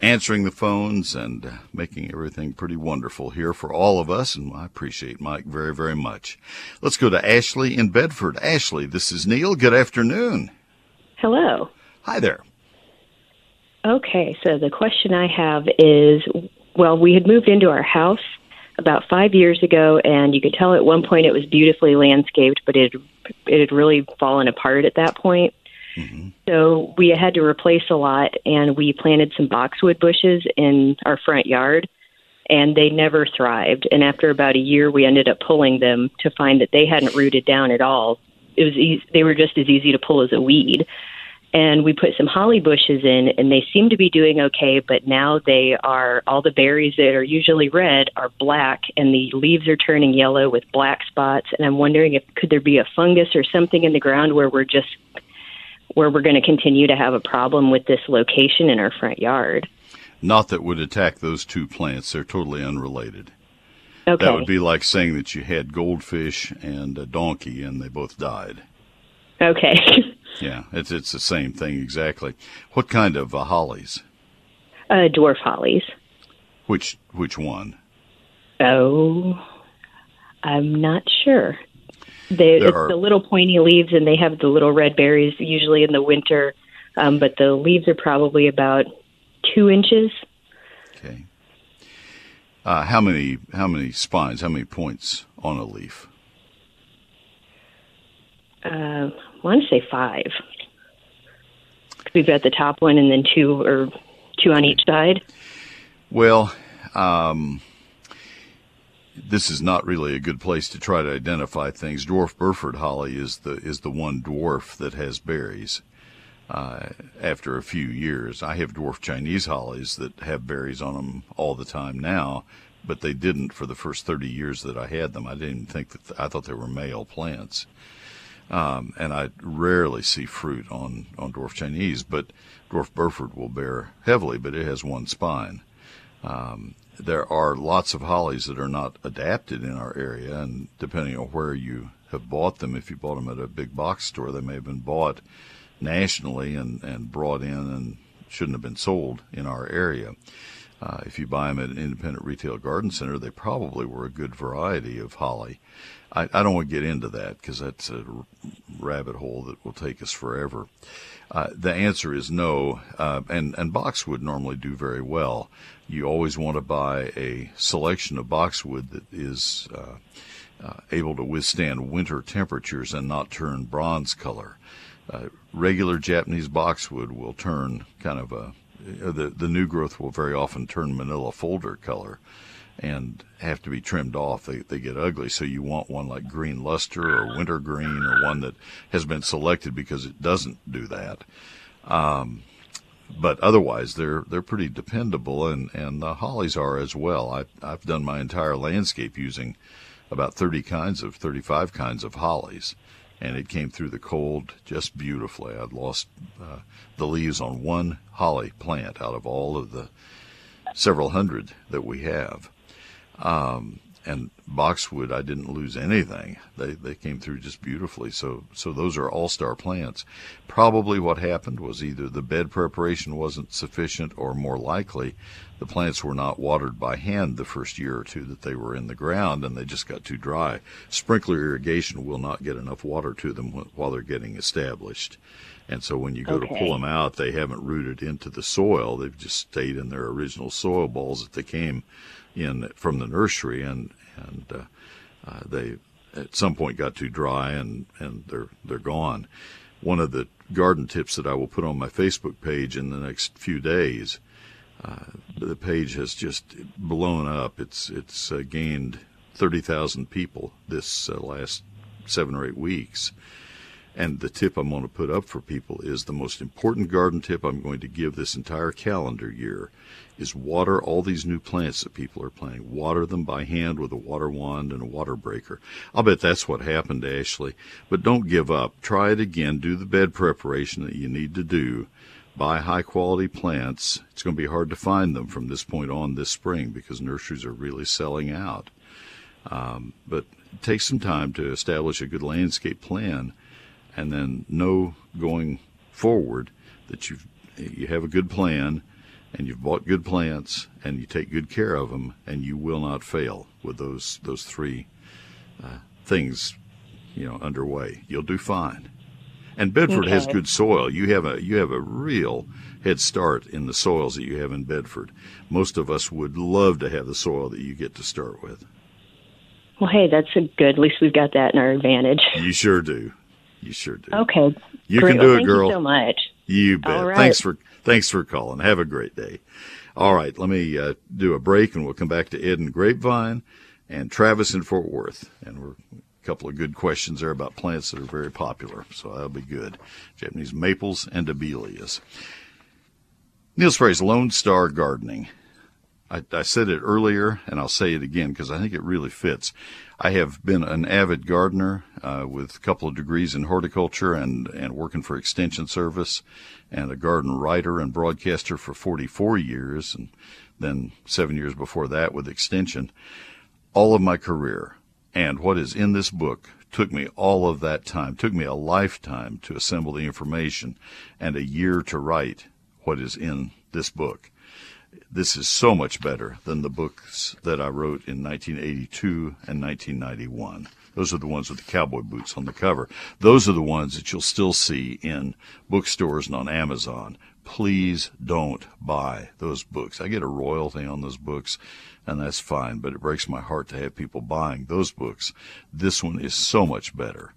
Speaker 2: answering the phones and uh, making everything pretty wonderful here for all of us. And I appreciate Mike very, very much. Let's go to Ashley in Bedford. Ashley, this is Neil. Good afternoon.
Speaker 16: Hello.
Speaker 2: Hi there.
Speaker 16: Okay, so the question I have is well, we had moved into our house about five years ago, and you could tell at one point it was beautifully landscaped, but it it had really fallen apart at that point. Mm-hmm. So we had to replace a lot, and we planted some boxwood bushes in our front yard, and they never thrived. And after about a year, we ended up pulling them to find that they hadn't rooted down at all. It was easy, they were just as easy to pull as a weed and we put some holly bushes in and they seem to be doing okay but now they are all the berries that are usually red are black and the leaves are turning yellow with black spots and i'm wondering if could there be a fungus or something in the ground where we're just where we're going to continue to have a problem with this location in our front yard?
Speaker 2: Not that would attack those two plants. They're totally unrelated.
Speaker 16: Okay.
Speaker 2: that would be like saying that you had goldfish and a donkey and they both died.
Speaker 16: Okay
Speaker 2: Yeah, it's it's the same thing exactly. What kind of uh, hollies?
Speaker 16: Uh, dwarf hollies.
Speaker 2: Which which one?
Speaker 16: Oh, I'm not sure. They, it's are... the little pointy leaves, and they have the little red berries usually in the winter. Um, but the leaves are probably about two inches.
Speaker 2: Okay. Uh, how many how many spines? How many points on a leaf?
Speaker 16: Uh, I want to say five. We've got the top one and then two or two on each side.
Speaker 2: Well, um, this is not really a good place to try to identify things. Dwarf Burford holly is the is the one dwarf that has berries. Uh, after a few years, I have dwarf Chinese hollies that have berries on them all the time now, but they didn't for the first 30 years that I had them. I didn't think that th- I thought they were male plants. Um, and I rarely see fruit on, on dwarf Chinese, but dwarf Burford will bear heavily, but it has one spine. Um, there are lots of hollies that are not adapted in our area, and depending on where you have bought them, if you bought them at a big box store, they may have been bought nationally and, and brought in and shouldn't have been sold in our area. uh, if you buy them at an independent retail garden center, they probably were a good variety of holly. I, I don't want to get into that because that's a rabbit hole that will take us forever. Uh, the answer is no, uh, and and boxwood normally do very well. You always want to buy a selection of boxwood that is uh, uh able to withstand winter temperatures and not turn bronze color. Uh, regular Japanese boxwood will turn kind of a the the new growth will very often turn manila folder color and have to be trimmed off. They, they get ugly. So you want one like green luster or winter green or one that has been selected because it doesn't do that. Um, but otherwise, they're they're pretty dependable, and and the hollies are as well. I, I've done my entire landscape using about 30 kinds of 35 kinds of hollies, and it came through the cold just beautifully. I'd lost uh, the leaves on one holly plant out of all of the several hundred that we have. Um, and boxwood, I didn't lose anything. They they came through just beautifully. So so those are all star plants. Probably what happened was either the bed preparation wasn't sufficient, or more likely, the plants were not watered by hand the first year or two that they were in the ground, and they just got too dry. Sprinkler irrigation will not get enough water to them while they're getting established. And so when you go okay. to pull them out, they haven't rooted into the soil. They've just stayed in their original soil balls that they came in from the nursery, and and uh, uh, they at some point got too dry, and and they're they're gone. One of the garden tips that I will put on my Facebook page in the next few days. Uh, the page has just blown up. It's it's uh, gained thirty thousand people this uh, last seven or eight weeks. And the tip I'm going to put up for people is the most important garden tip I'm going to give this entire calendar year is water all these new plants that people are planting. Water them by hand with a water wand and a water breaker. I'll bet that's what happened to Ashley. But don't give up. Try it again. Do the bed preparation that you need to do. Buy high quality plants. It's going to be hard to find them from this point on this spring because nurseries are really selling out. Um, but take some time to establish a good landscape plan and then know going forward that you you have a good plan and you've bought good plants and you take good care of them and you will not fail with those those three uh, things you know underway you'll do fine and bedford okay. has good soil you have a you have a real head start in the soils that you have in bedford most of us would love to have the soil that you get to start with
Speaker 16: well hey that's a good at least we've got that in our advantage
Speaker 2: you sure do you sure do
Speaker 16: okay
Speaker 2: you
Speaker 16: Great.
Speaker 2: can do
Speaker 16: well,
Speaker 2: it girl
Speaker 16: you so much
Speaker 2: you bet
Speaker 16: right.
Speaker 2: thanks for Thanks for calling. Have a great day. All right, let me uh, do a break and we'll come back to Ed and Grapevine and Travis in Fort Worth. And we're couple of good questions there about plants that are very popular, so that'll be good. Japanese maples and abelias. Neil Sperry's Lone Star Gardening. I, I said it earlier, and I'll say it again because I think it really fits. I have been an avid gardener uh, with a couple of degrees in horticulture and, and working for Extension Service and a garden writer and broadcaster for 44 years, and then seven years before that with Extension. All of my career and what is in this book took me all of that time, took me a lifetime to assemble the information and a year to write what is in this book. This is so much better than the books that I wrote in 1982 and 1991. Those are the ones with the cowboy boots on the cover. Those are the ones that you'll still see in bookstores and on Amazon. Please don't buy those books. I get a royalty on those books, and that's fine, but it breaks my heart to have people buying those books. This one is so much better.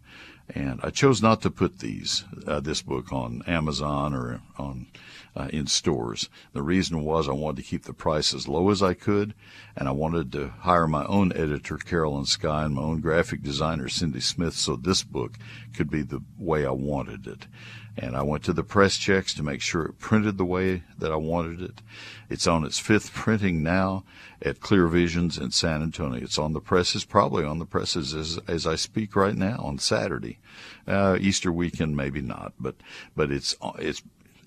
Speaker 2: And I chose not to put these, uh, this book on Amazon or on uh, in stores. The reason was I wanted to keep the price as low as I could, and I wanted to hire my own editor, Carolyn Sky, and my own graphic designer, Cindy Smith, so this book could be the way I wanted it. And I went to the press checks to make sure it printed the way that I wanted it. It's on its fifth printing now at Clear Visions in San Antonio. It's on the presses, probably on the presses as, as I speak right now on Saturday. Uh, Easter weekend, maybe not, but, but it's, it's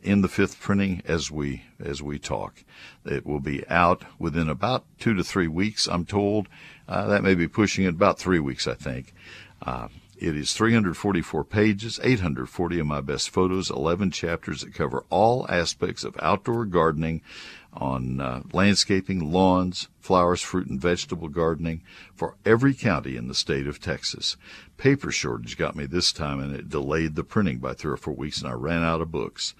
Speaker 2: in the fifth printing as we as we talk. It will be out within about two to three weeks. I'm told uh, that may be pushing it about three weeks. I think. Uh, it is 344 pages, 840 of my best photos, 11 chapters that cover all aspects of outdoor gardening. on uh, landscaping, lawns, flowers, fruit, and vegetable gardening for every county in the state of Texas. Paper shortage got me this time, and it delayed the printing by three or four weeks, and I ran out of books.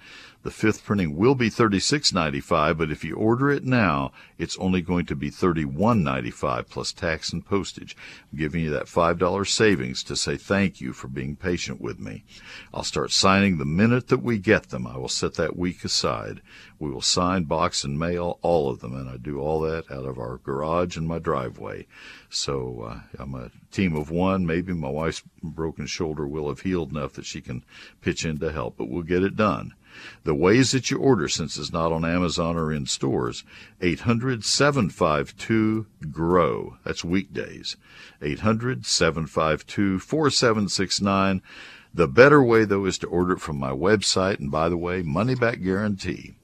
Speaker 2: The fifth printing will be $36.95, but if you order it now, it's only going to be $31.95 plus tax and postage. I'm giving you that $5 savings to say thank you for being patient with me. I'll start signing the minute that we get them. I will set that week aside. We will sign, box, and mail all of them, and I do all that out of our garage and my driveway. So uh, I'm a team of one. Maybe my wife's broken shoulder will have healed enough that she can pitch in to help, but we'll get it done. The ways that you order, since it's not on Amazon or in stores, 800 752 GROW. That's weekdays. 800 752 4769. The better way, though, is to order it from my website. And by the way, money back guarantee.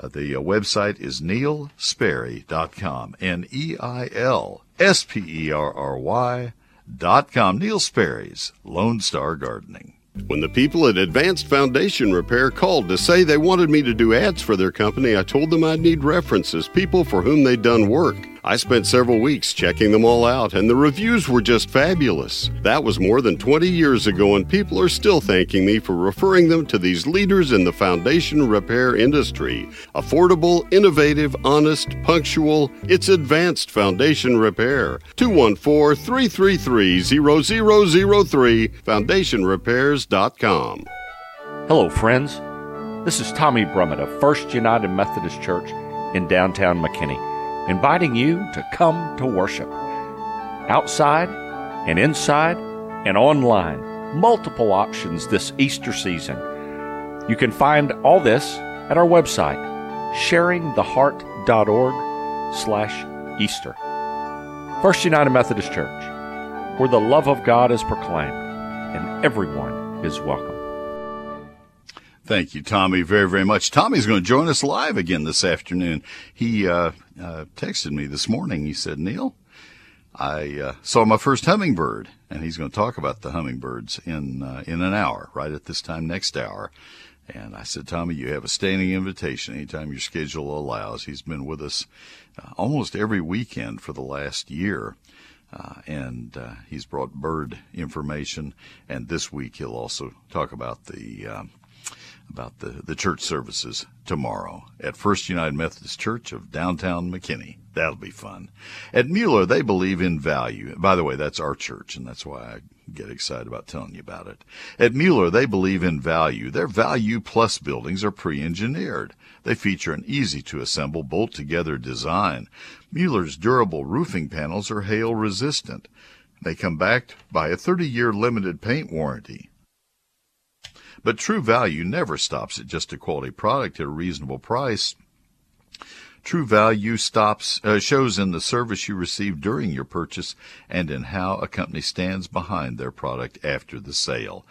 Speaker 2: Uh, the uh, website is neilsperry.com. N E I L S P E R R Y dot com. Neil Sperry's Lone Star Gardening.
Speaker 17: When the people at Advanced Foundation Repair called to say they wanted me to do ads for their company, I told them I'd need references, people for whom they'd done work. I spent several weeks checking them all out, and the reviews were just fabulous. That was more than 20 years ago, and people are still thanking me for referring them to these leaders in the foundation repair industry. Affordable, innovative, honest, punctual, it's advanced foundation repair. 214 333 0003, foundationrepairs.com.
Speaker 18: Hello, friends. This is Tommy Brummett of First United Methodist Church in downtown McKinney inviting you to come to worship. Outside and inside and online, multiple options this Easter season. You can find all this at our website, sharingtheheart.org slash Easter. First United Methodist Church, where the love of God is proclaimed and everyone is welcome.
Speaker 2: Thank you, Tommy, very, very much. Tommy's going to join us live again this afternoon. He uh, uh, texted me this morning. He said, Neil, I uh, saw my first hummingbird, and he's going to talk about the hummingbirds in uh, in an hour, right at this time next hour. And I said, Tommy, you have a standing invitation anytime your schedule allows. He's been with us uh, almost every weekend for the last year. Uh, and uh, he's brought bird information. And this week he'll also talk about the um, about the, the church services tomorrow at First United Methodist Church of downtown McKinney. That'll be fun. At Mueller, they believe in value. By the way, that's our church, and that's why I get excited about telling you about it. At Mueller, they believe in value. Their Value Plus buildings are pre-engineered. They feature an easy to assemble, bolt together design. Mueller's durable roofing panels are hail resistant. They come backed by a 30 year limited paint warranty. But true value never stops at just a quality product at a reasonable price. True value stops uh, shows in the service you receive during your purchase and in how a company stands behind their product after the sale.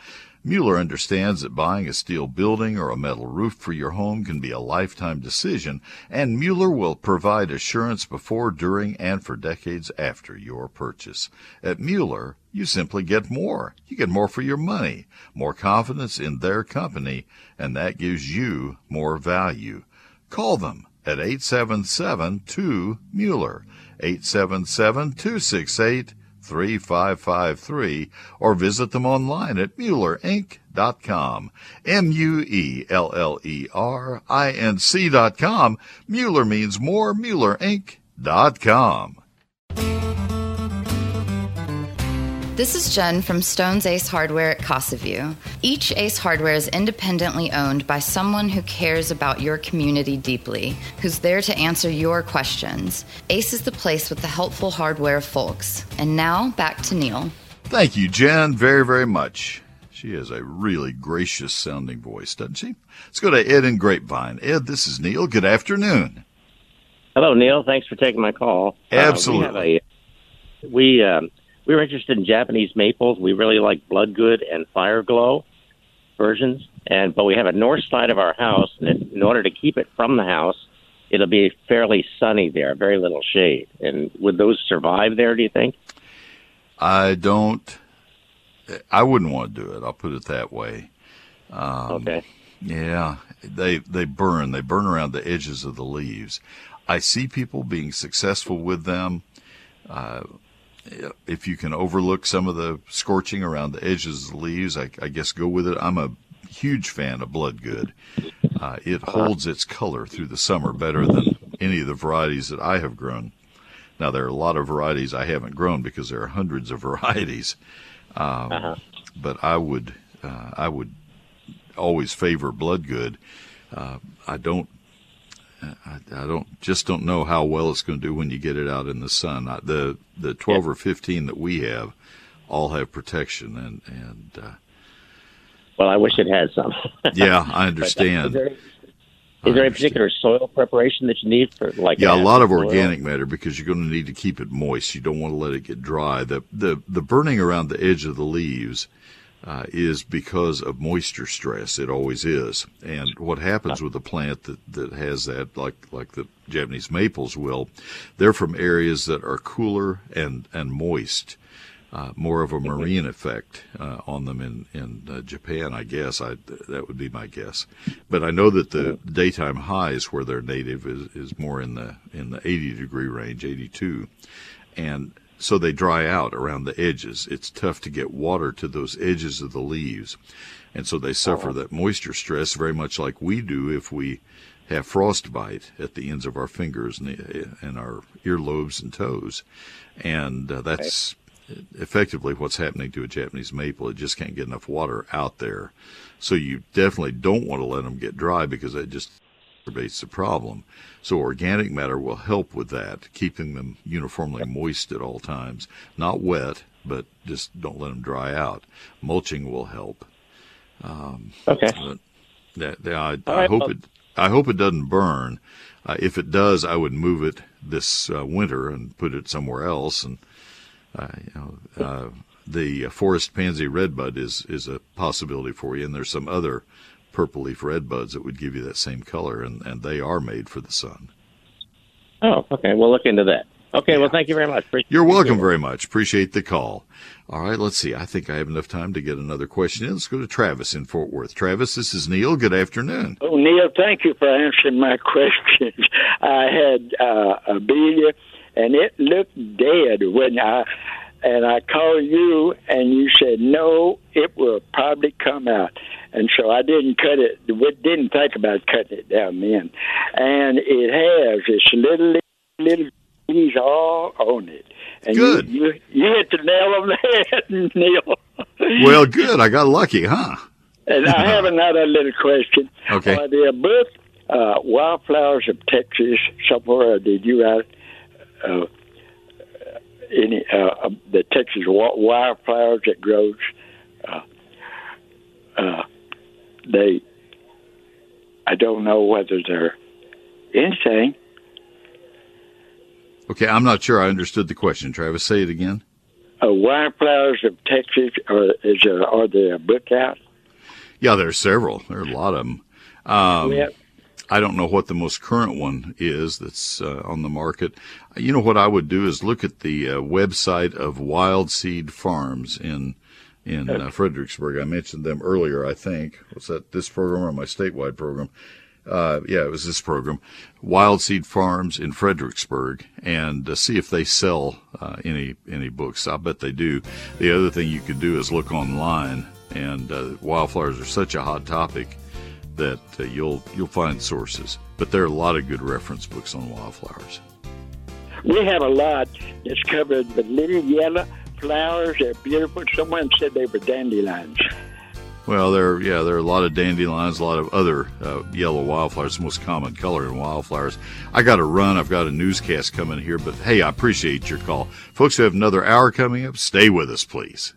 Speaker 2: Mueller understands that buying a steel building or a metal roof for your home can be a lifetime decision, and Mueller will provide assurance before, during, and for decades after your purchase. At Mueller, you simply get more. You get more for your money, more confidence in their company, and that gives you more value. Call them at 877 2 Mueller, 877 268 3553 or visit them online at MuellerInc.com. M-U-E-L-L-E-R-I-N-C.com. Mueller means more. MuellerInc.com.
Speaker 19: This is Jen from Stone's Ace Hardware at Casa View. Each Ace Hardware is independently owned by someone who cares about your community deeply, who's there to answer your questions. Ace is the place with the helpful hardware folks. And now, back to Neil.
Speaker 2: Thank you, Jen, very, very much. She has a really gracious sounding voice, doesn't she? Let's go to Ed in Grapevine. Ed, this is Neil. Good afternoon.
Speaker 20: Hello, Neil. Thanks for taking my call.
Speaker 2: Absolutely.
Speaker 20: Uh, we, have a, we um, we were interested in Japanese maples. We really like Bloodgood and Fireglow versions, and but we have a north side of our house, and in order to keep it from the house, it'll be fairly sunny there, very little shade. And would those survive there? Do you think?
Speaker 2: I don't. I wouldn't want to do it. I'll put it that way. Um,
Speaker 20: okay.
Speaker 2: Yeah, they they burn. They burn around the edges of the leaves. I see people being successful with them. Uh, if you can overlook some of the scorching around the edges of the leaves, I, I guess go with it. I'm a huge fan of Bloodgood. Uh, it holds its color through the summer better than any of the varieties that I have grown. Now there are a lot of varieties I haven't grown because there are hundreds of varieties. Um, uh-huh. But I would uh, I would always favor Bloodgood. Uh, I don't I, I, don't just don't know how well it's going to do when you get it out in the sun. I, the the twelve yeah. or fifteen that we have all have protection and and. Uh,
Speaker 20: well, I wish it had some.
Speaker 2: yeah, I understand.
Speaker 20: is there, is there a particular soil preparation that you need for like?
Speaker 2: Yeah, a lot of organic matter because you're going to need to keep it moist. You don't want to let it get dry. The the the burning around the edge of the leaves uh, is because of moisture stress. It always is. And what happens with a plant that, that has that, like like the Japanese maples will, they're from areas that are cooler and and moist. Uh, more of a marine effect uh, on them in in uh, Japan, I guess. I that would be my guess, but I know that the daytime highs where they're native is, is more in the in the 80 degree range, 82, and so they dry out around the edges. It's tough to get water to those edges of the leaves. And so they suffer that moisture stress very much like we do if we have frostbite at the ends of our fingers and, the, and our earlobes and toes. And uh, that's effectively what's happening to a Japanese maple. It just can't get enough water out there. So you definitely don't want to let them get dry because that just exacerbates the problem. So organic matter will help with that, keeping them uniformly moist at all times. Not wet, but just don't let them dry out. Mulching will help.
Speaker 20: Um, okay.
Speaker 2: That, that, I, I right, hope well. it. I hope it doesn't burn. Uh, if it does, I would move it this uh, winter and put it somewhere else. And uh, you know, uh, the forest pansy redbud is is a possibility for you. And there's some other purple leaf red buds that would give you that same color, and, and they are made for the sun.
Speaker 20: Oh, okay. We'll look into that. Okay, yeah. well, thank you very much.
Speaker 2: Appreciate You're welcome very much. Appreciate the call. All right, let's see. I think I have enough time to get another question in. Let's go to Travis in Fort Worth. Travis, this is Neil. Good afternoon.
Speaker 21: Oh, Neil, thank you for answering my questions. I had uh, a bee, and it looked dead when I and I called you, and you said no, it will probably come out and so I didn't cut it. We didn't think about cutting it down then, and it has this little little leaves all on it. And
Speaker 2: good.
Speaker 21: You, you, you hit the nail on the head, Neil.
Speaker 2: well, good. I got lucky, huh?
Speaker 21: and I have another little question.
Speaker 2: Okay.
Speaker 21: Are there both uh, wildflowers of Texas somewhere? Did you write uh, any uh, the Texas wildflowers that grows? Uh, uh, they, I don't know whether they're insane.
Speaker 2: Okay, I'm not sure I understood the question. Travis, say it again.
Speaker 21: Uh, wildflowers of Texas, or is there, are there a book out?
Speaker 2: Yeah, there are several. There are a lot of them. Um, yep. I don't know what the most current one is that's uh, on the market. You know what I would do is look at the uh, website of Wildseed Farms in in uh, Fredericksburg. I mentioned them earlier, I think. Was that this program or my statewide program? Uh, yeah, it was this program, Wildseed Farms in Fredericksburg, and uh, see if they sell uh, any any books. I bet they do. The other thing you could do is look online, and uh, wildflowers are such a hot topic that uh, you'll you'll find sources. But there are a lot of good reference books on wildflowers.
Speaker 21: We have a lot that's covered with little yellow flowers. They're beautiful. Someone said they were dandelions.
Speaker 2: Well, there, yeah, there are a lot of dandelions, a lot of other uh, yellow wildflowers, the most common color in wildflowers. I got to run. I've got a newscast coming here, but hey, I appreciate your call. Folks, we have another hour coming up. Stay with us, please.